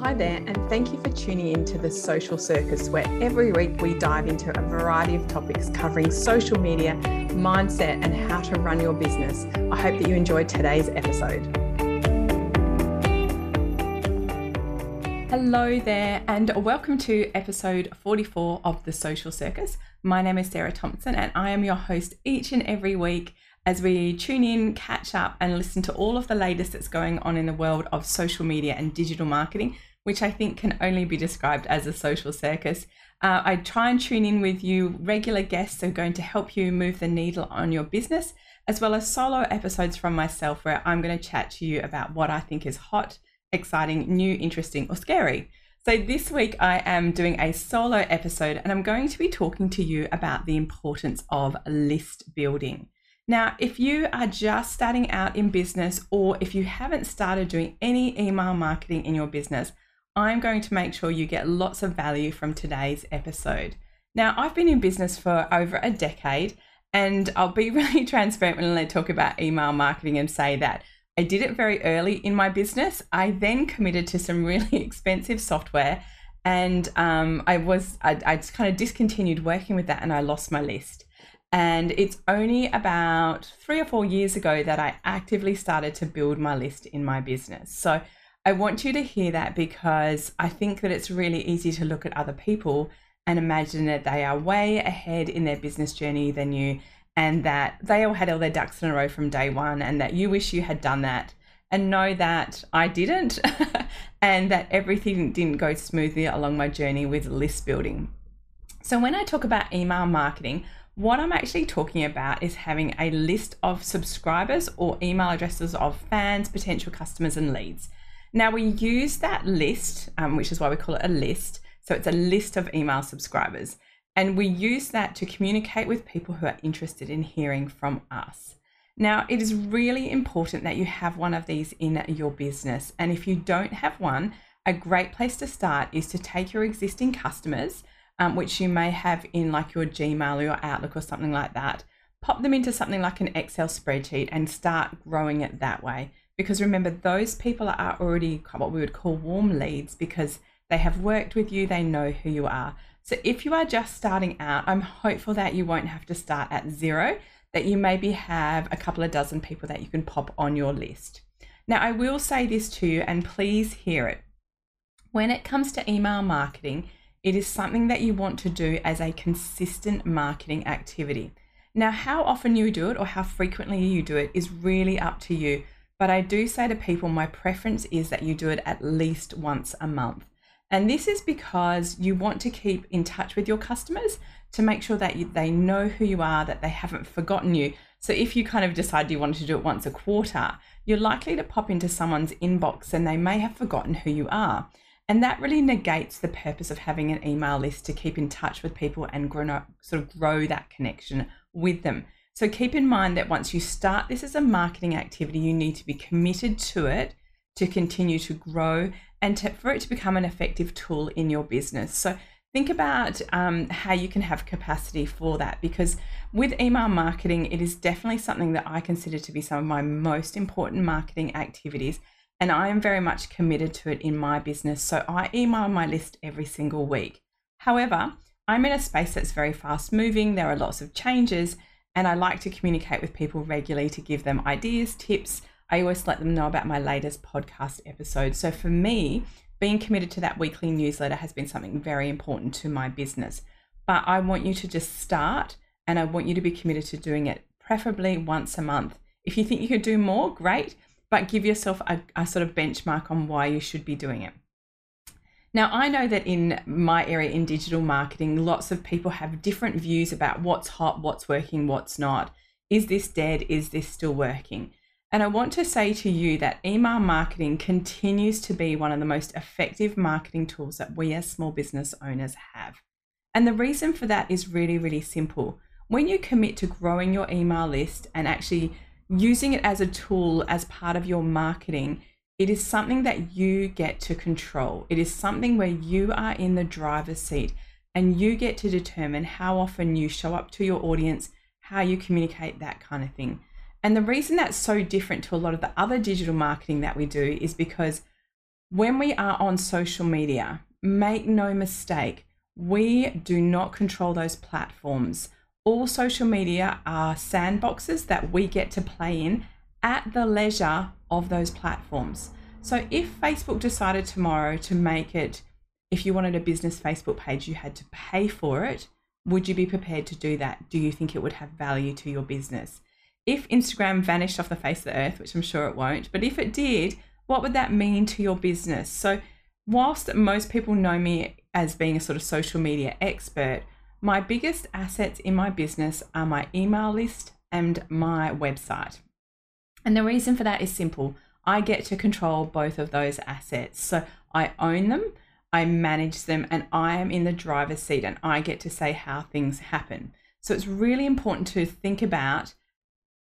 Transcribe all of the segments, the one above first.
Hi there, and thank you for tuning in to the Social Circus, where every week we dive into a variety of topics covering social media, mindset, and how to run your business. I hope that you enjoyed today's episode. Hello there, and welcome to episode 44 of the Social Circus. My name is Sarah Thompson, and I am your host each and every week as we tune in, catch up, and listen to all of the latest that's going on in the world of social media and digital marketing, which I think can only be described as a social circus. Uh, I try and tune in with you. Regular guests are going to help you move the needle on your business, as well as solo episodes from myself where I'm going to chat to you about what I think is hot, exciting, new, interesting, or scary. So, this week I am doing a solo episode and I'm going to be talking to you about the importance of list building. Now, if you are just starting out in business or if you haven't started doing any email marketing in your business, I'm going to make sure you get lots of value from today's episode. Now, I've been in business for over a decade, and I'll be really transparent when I talk about email marketing and say that I did it very early in my business. I then committed to some really expensive software, and um, I was I, I just kind of discontinued working with that, and I lost my list. And it's only about three or four years ago that I actively started to build my list in my business. So I want you to hear that because I think that it's really easy to look at other people and imagine that they are way ahead in their business journey than you and that they all had all their ducks in a row from day one and that you wish you had done that and know that I didn't and that everything didn't go smoothly along my journey with list building. So when I talk about email marketing, what I'm actually talking about is having a list of subscribers or email addresses of fans, potential customers, and leads. Now, we use that list, um, which is why we call it a list. So, it's a list of email subscribers. And we use that to communicate with people who are interested in hearing from us. Now, it is really important that you have one of these in your business. And if you don't have one, a great place to start is to take your existing customers um, which you may have in like your Gmail or your Outlook or something like that. Pop them into something like an Excel spreadsheet and start growing it that way. Because remember, those people are already what we would call warm leads because they have worked with you, they know who you are. So if you are just starting out, I'm hopeful that you won't have to start at zero, that you maybe have a couple of dozen people that you can pop on your list. Now, I will say this to you, and please hear it. When it comes to email marketing, it is something that you want to do as a consistent marketing activity. Now, how often you do it or how frequently you do it is really up to you. But I do say to people, my preference is that you do it at least once a month. And this is because you want to keep in touch with your customers to make sure that you, they know who you are, that they haven't forgotten you. So if you kind of decide you want to do it once a quarter, you're likely to pop into someone's inbox and they may have forgotten who you are. And that really negates the purpose of having an email list to keep in touch with people and grow, sort of grow that connection with them. So keep in mind that once you start this as a marketing activity, you need to be committed to it to continue to grow and to, for it to become an effective tool in your business. So think about um, how you can have capacity for that because with email marketing, it is definitely something that I consider to be some of my most important marketing activities and I am very much committed to it in my business. So I email my list every single week. However, I'm in a space that's very fast moving, there are lots of changes, and I like to communicate with people regularly to give them ideas, tips. I always let them know about my latest podcast episode. So for me, being committed to that weekly newsletter has been something very important to my business. But I want you to just start and I want you to be committed to doing it preferably once a month. If you think you could do more, great but give yourself a, a sort of benchmark on why you should be doing it. Now, I know that in my area in digital marketing, lots of people have different views about what's hot, what's working, what's not. Is this dead? Is this still working? And I want to say to you that email marketing continues to be one of the most effective marketing tools that we as small business owners have. And the reason for that is really, really simple. When you commit to growing your email list and actually using it as a tool as part of your marketing, it is something that you get to control. It is something where you are in the driver's seat and you get to determine how often you show up to your audience, how you communicate, that kind of thing. And the reason that's so different to a lot of the other digital marketing that we do is because when we are on social media, make no mistake, we do not control those platforms. All social media are sandboxes that we get to play in at the leisure of those platforms. So if Facebook decided tomorrow to make it, if you wanted a business Facebook page, you had to pay for it, would you be prepared to do that? Do you think it would have value to your business? If Instagram vanished off the face of the earth, which I'm sure it won't, but if it did, what would that mean to your business? So, whilst most people know me as being a sort of social media expert, my biggest assets in my business are my email list and my website. And the reason for that is simple I get to control both of those assets. So, I own them, I manage them, and I am in the driver's seat and I get to say how things happen. So, it's really important to think about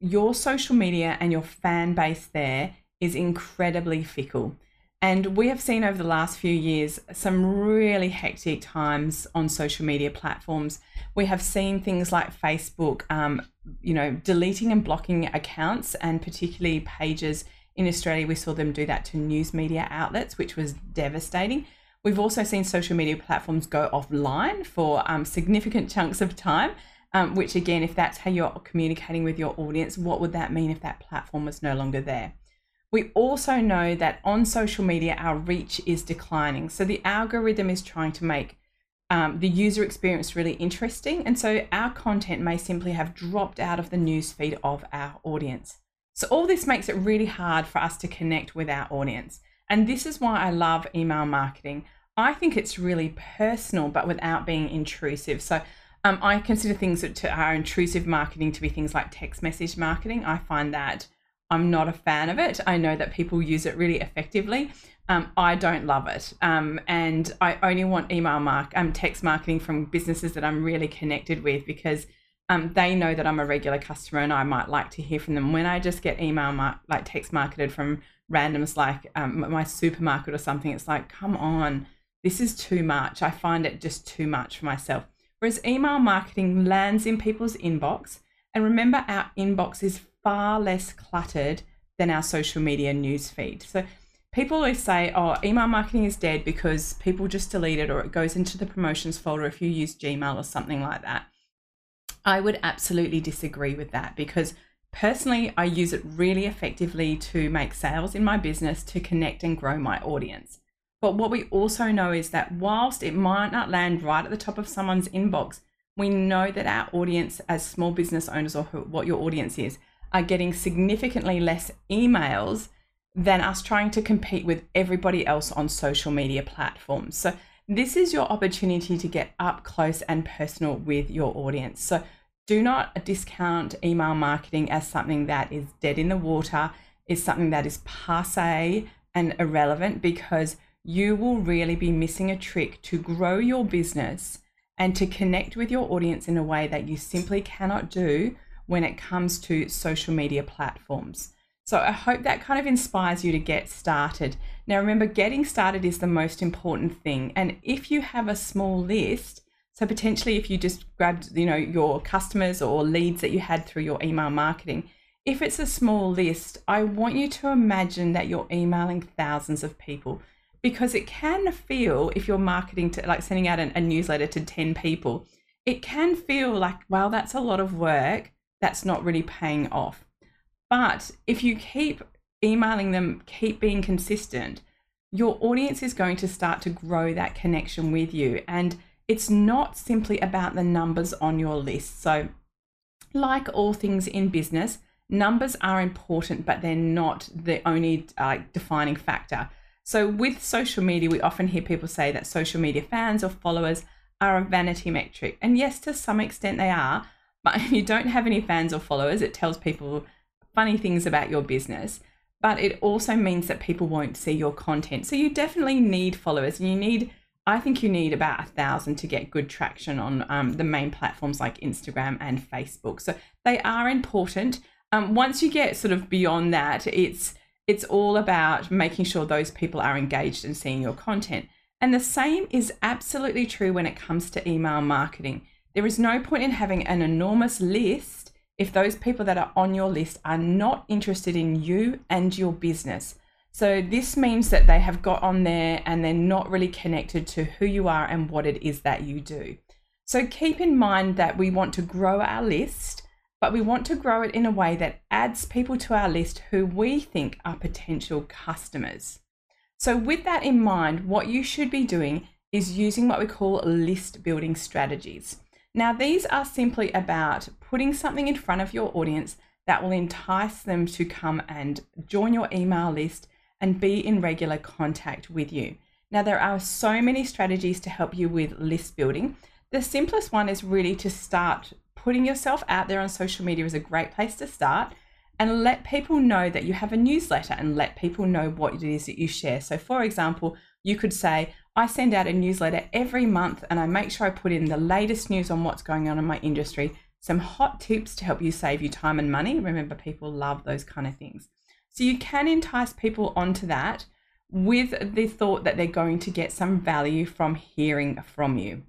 your social media and your fan base there is incredibly fickle. And we have seen over the last few years some really hectic times on social media platforms. We have seen things like Facebook, um, you know, deleting and blocking accounts and particularly pages. In Australia, we saw them do that to news media outlets, which was devastating. We've also seen social media platforms go offline for um, significant chunks of time, um, which, again, if that's how you're communicating with your audience, what would that mean if that platform was no longer there? We also know that on social media, our reach is declining. So the algorithm is trying to make um, the user experience really interesting. And so our content may simply have dropped out of the newsfeed of our audience. So all this makes it really hard for us to connect with our audience. And this is why I love email marketing. I think it's really personal, but without being intrusive. So um, I consider things that are intrusive marketing to be things like text message marketing. I find that I'm not a fan of it. I know that people use it really effectively. Um, I don't love it, um, and I only want email mark um, text marketing from businesses that I'm really connected with because um, they know that I'm a regular customer and I might like to hear from them. When I just get email mark, like text marketed from randoms like um, my supermarket or something, it's like, come on, this is too much. I find it just too much for myself. Whereas email marketing lands in people's inbox, and remember, our inbox is far less cluttered than our social media news feed. So people always say, oh, email marketing is dead because people just delete it or it goes into the promotions folder if you use Gmail or something like that. I would absolutely disagree with that because personally, I use it really effectively to make sales in my business to connect and grow my audience. But what we also know is that whilst it might not land right at the top of someone's inbox, we know that our audience, as small business owners or what your audience is, are getting significantly less emails than us trying to compete with everybody else on social media platforms. So, this is your opportunity to get up close and personal with your audience. So, do not discount email marketing as something that is dead in the water, is something that is passe and irrelevant because you will really be missing a trick to grow your business and to connect with your audience in a way that you simply cannot do when it comes to social media platforms. So I hope that kind of inspires you to get started. Now, remember, getting started is the most important thing. And if you have a small list, so potentially if you just grabbed, you know, your customers or leads that you had through your email marketing, if it's a small list, I want you to imagine that you're emailing thousands of people because it can feel if you're marketing to like sending out a, a newsletter to 10 people, it can feel like, wow, that's a lot of work that's not really paying off. But if you keep emailing them, keep being consistent, your audience is going to start to grow that connection with you. And it's not simply about the numbers on your list. So, like all things in business, numbers are important, but they're not the only uh, defining factor. So, with social media, we often hear people say that social media fans or followers are a vanity metric. And yes, to some extent they are, but if you don't have any fans or followers, it tells people funny things about your business. But it also means that people won't see your content. So you definitely need followers, and you need, I think you need about a thousand to get good traction on um, the main platforms like Instagram and Facebook. So they are important. Um, once you get sort of beyond that, it's it's all about making sure those people are engaged and seeing your content. And the same is absolutely true when it comes to email marketing. There is no point in having an enormous list if those people that are on your list are not interested in you and your business. So this means that they have got on there and they're not really connected to who you are and what it is that you do. So keep in mind that we want to grow our list, but we want to grow it in a way that adds people to our list who we think are potential customers. So, with that in mind, what you should be doing is using what we call list building strategies. Now, these are simply about putting something in front of your audience that will entice them to come and join your email list and be in regular contact with you. Now, there are so many strategies to help you with list building. The simplest one is really to start putting yourself out there on social media is a great place to start and let people know that you have a newsletter and let people know what it is that you share. So, for example, you could say, I send out a newsletter every month and I make sure I put in the latest news on what's going on in my industry, some hot tips to help you save you time and money. Remember, people love those kind of things. So you can entice people onto that with the thought that they're going to get some value from hearing from you.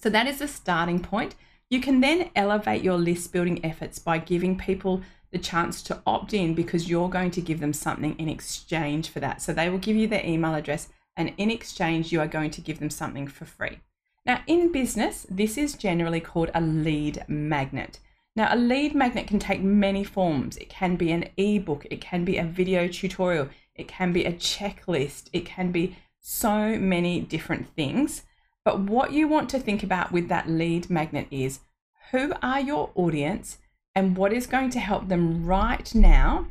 So that is a starting point. You can then elevate your list building efforts by giving people the chance to opt in because you're going to give them something in exchange for that. So they will give you their email address and in exchange, you are going to give them something for free. Now, in business, this is generally called a lead magnet. Now, a lead magnet can take many forms. It can be an ebook, it can be a video tutorial, it can be a checklist, it can be so many different things. But what you want to think about with that lead magnet is who are your audience and what is going to help them right now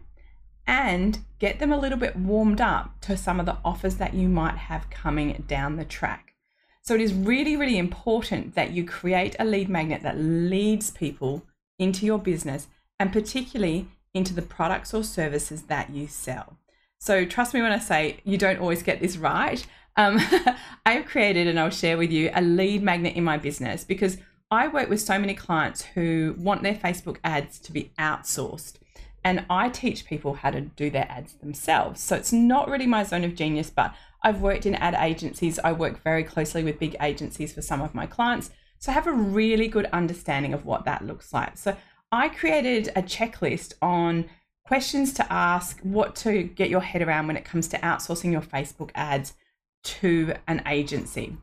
and get them a little bit warmed up to some of the offers that you might have coming down the track. So it is really, really important that you create a lead magnet that leads people into your business and particularly into the products or services that you sell. So trust me when I say you don't always get this right. Um, I've created and I'll share with you a lead magnet in my business because I work with so many clients who want their Facebook ads to be outsourced and I teach people how to do their ads themselves. So it's not really my zone of genius, but I've worked in ad agencies. I work very closely with big agencies for some of my clients. So I have a really good understanding of what that looks like. So I created a checklist on questions to ask, what to get your head around when it comes to outsourcing your Facebook ads to an agency.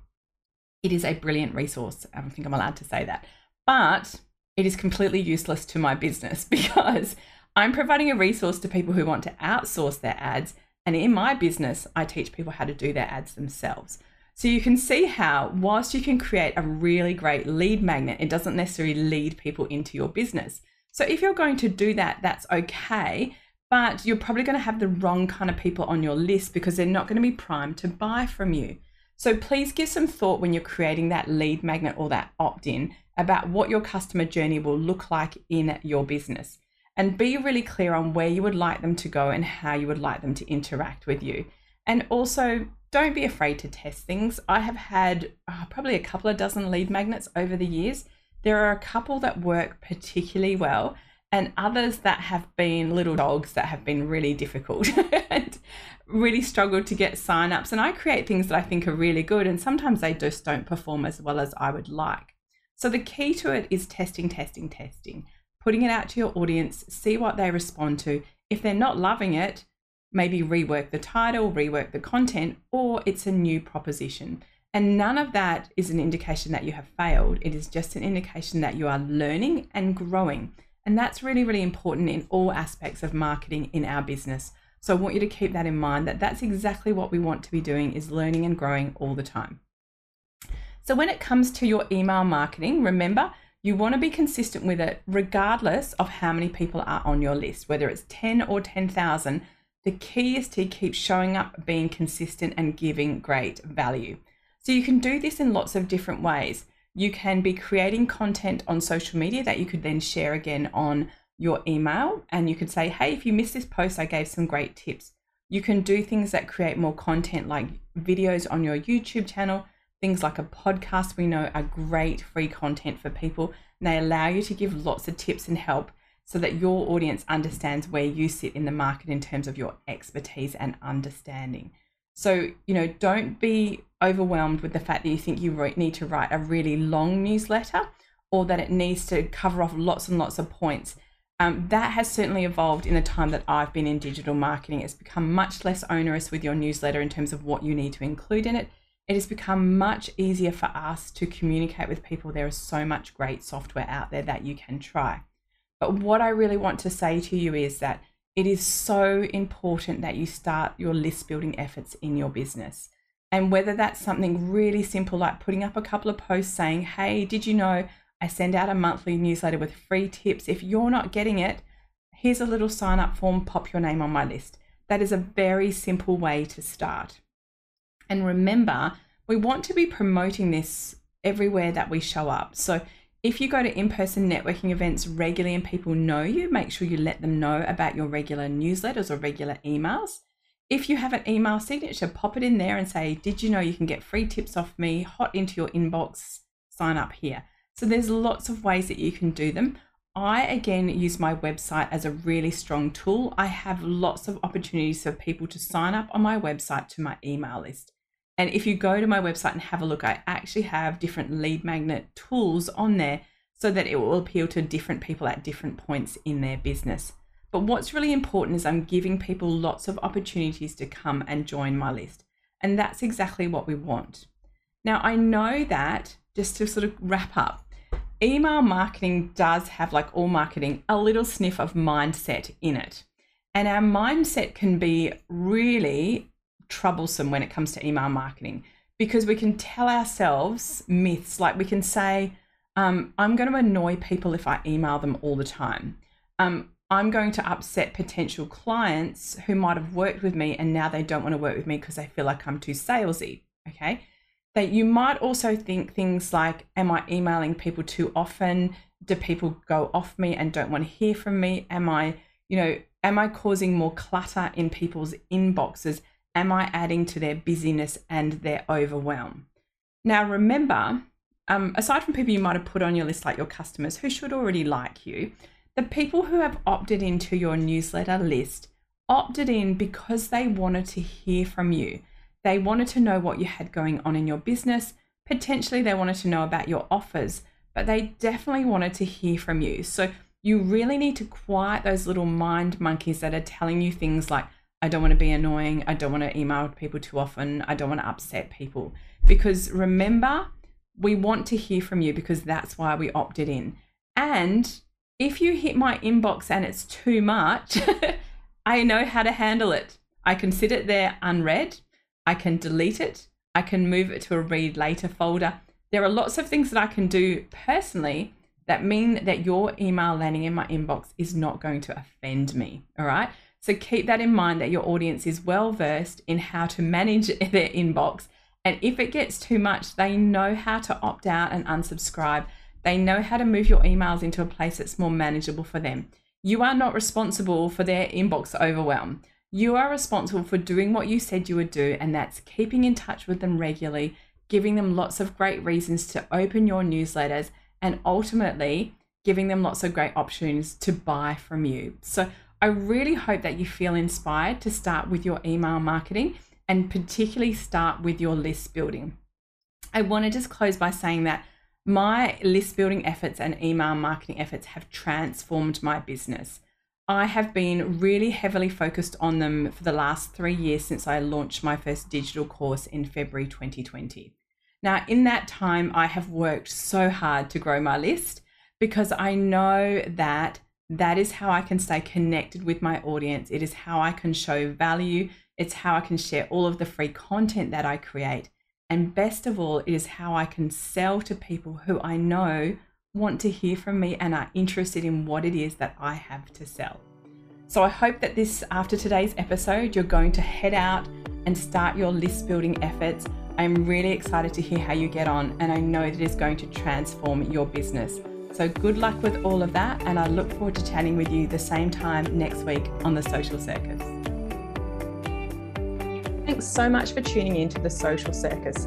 It is a brilliant resource. I don't think I'm allowed to say that, but it is completely useless to my business because I'm providing a resource to people who want to outsource their ads. And in my business, I teach people how to do their ads themselves. So you can see how, whilst you can create a really great lead magnet, it doesn't necessarily lead people into your business. So if you're going to do that, that's okay. But you're probably going to have the wrong kind of people on your list because they're not going to be primed to buy from you. So please give some thought when you're creating that lead magnet or that opt in about what your customer journey will look like in your business and be really clear on where you would like them to go and how you would like them to interact with you. And also, don't be afraid to test things. I have had oh, probably a couple of dozen lead magnets over the years. There are a couple that work particularly well, and others that have been little dogs that have been really difficult and really struggled to get signups. And I create things that I think are really good, and sometimes they just don't perform as well as I would like. So the key to it is testing, testing, testing putting it out to your audience, see what they respond to. If they're not loving it, maybe rework the title, rework the content, or it's a new proposition. And none of that is an indication that you have failed. It is just an indication that you are learning and growing. And that's really, really important in all aspects of marketing in our business. So I want you to keep that in mind that that's exactly what we want to be doing is learning and growing all the time. So when it comes to your email marketing, remember you want to be consistent with it regardless of how many people are on your list, whether it's 10 or 10,000. The key is to keep showing up, being consistent, and giving great value. So you can do this in lots of different ways. You can be creating content on social media that you could then share again on your email. And you could say, hey, if you missed this post, I gave some great tips. You can do things that create more content like videos on your YouTube channel Things like a podcast we know are great free content for people and they allow you to give lots of tips and help so that your audience understands where you sit in the market in terms of your expertise and understanding. So, you know, don't be overwhelmed with the fact that you think you need to write a really long newsletter or that it needs to cover off lots and lots of points. Um, that has certainly evolved in the time that I've been in digital marketing. It's become much less onerous with your newsletter in terms of what you need to include in it. It has become much easier for us to communicate with people. There is so much great software out there that you can try. But what I really want to say to you is that it is so important that you start your list building efforts in your business. And whether that's something really simple like putting up a couple of posts saying, hey, did you know I send out a monthly newsletter with free tips? If you're not getting it, here's a little sign up form, pop your name on my list. That is a very simple way to start. And remember, we want to be promoting this everywhere that we show up. So if you go to in person networking events regularly and people know you, make sure you let them know about your regular newsletters or regular emails. If you have an email signature, pop it in there and say, Did you know you can get free tips off me hot into your inbox? Sign up here. So there's lots of ways that you can do them. I again use my website as a really strong tool. I have lots of opportunities for people to sign up on my website to my email list. And if you go to my website and have a look, I actually have different lead magnet tools on there so that it will appeal to different people at different points in their business. But what's really important is I'm giving people lots of opportunities to come and join my list. And that's exactly what we want. Now, I know that just to sort of wrap up, email marketing does have, like all marketing, a little sniff of mindset in it. And our mindset can be really troublesome when it comes to email marketing because we can tell ourselves myths like we can say, um, I'm going to annoy people if I email them all the time. Um, I'm going to upset potential clients who might have worked with me and now they don't want to work with me because they feel like I'm too salesy. Okay. That you might also think things like, Am I emailing people too often? Do people go off me and don't want to hear from me? Am I, you know, am I causing more clutter in people's inboxes? Am I adding to their busyness and their overwhelm? Now, remember, um, aside from people you might have put on your list, like your customers who should already like you, the people who have opted into your newsletter list opted in because they wanted to hear from you. They wanted to know what you had going on in your business. Potentially, they wanted to know about your offers, but they definitely wanted to hear from you. So, you really need to quiet those little mind monkeys that are telling you things like, I don't want to be annoying. I don't want to email people too often. I don't want to upset people. Because remember, we want to hear from you because that's why we opted in. And if you hit my inbox and it's too much, I know how to handle it. I can sit it there unread. I can delete it. I can move it to a read later folder. There are lots of things that I can do personally that mean that your email landing in my inbox is not going to offend me. All right. So keep that in mind that your audience is well versed in how to manage their inbox. And if it gets too much, they know how to opt out and unsubscribe they know how to move your emails into a place that's more manageable for them. You are not responsible for their inbox overwhelm. You are responsible for doing what you said you would do, and that's keeping in touch with them regularly, giving them lots of great reasons to open your newsletters, and ultimately giving them lots of great options to buy from you. So, I really hope that you feel inspired to start with your email marketing and particularly start with your list building. I want to just close by saying that my list building efforts and email marketing efforts have transformed my business. I have been really heavily focused on them for the last three years since I launched my first digital course in February 2020. Now, in that time, I have worked so hard to grow my list because I know that that is how I can stay connected with my audience. It is how I can show value. It's how I can share all of the free content that I create. And best of all, it is how I can sell to people who I know want to hear from me and are interested in what it is that I have to sell. So I hope that this, after today's episode, you're going to head out and start your list building efforts. I'm really excited to hear how you get on, and I know that it is going to transform your business. So good luck with all of that, and I look forward to chatting with you the same time next week on the Social Circus. Thanks so much for tuning in to the Social Circus.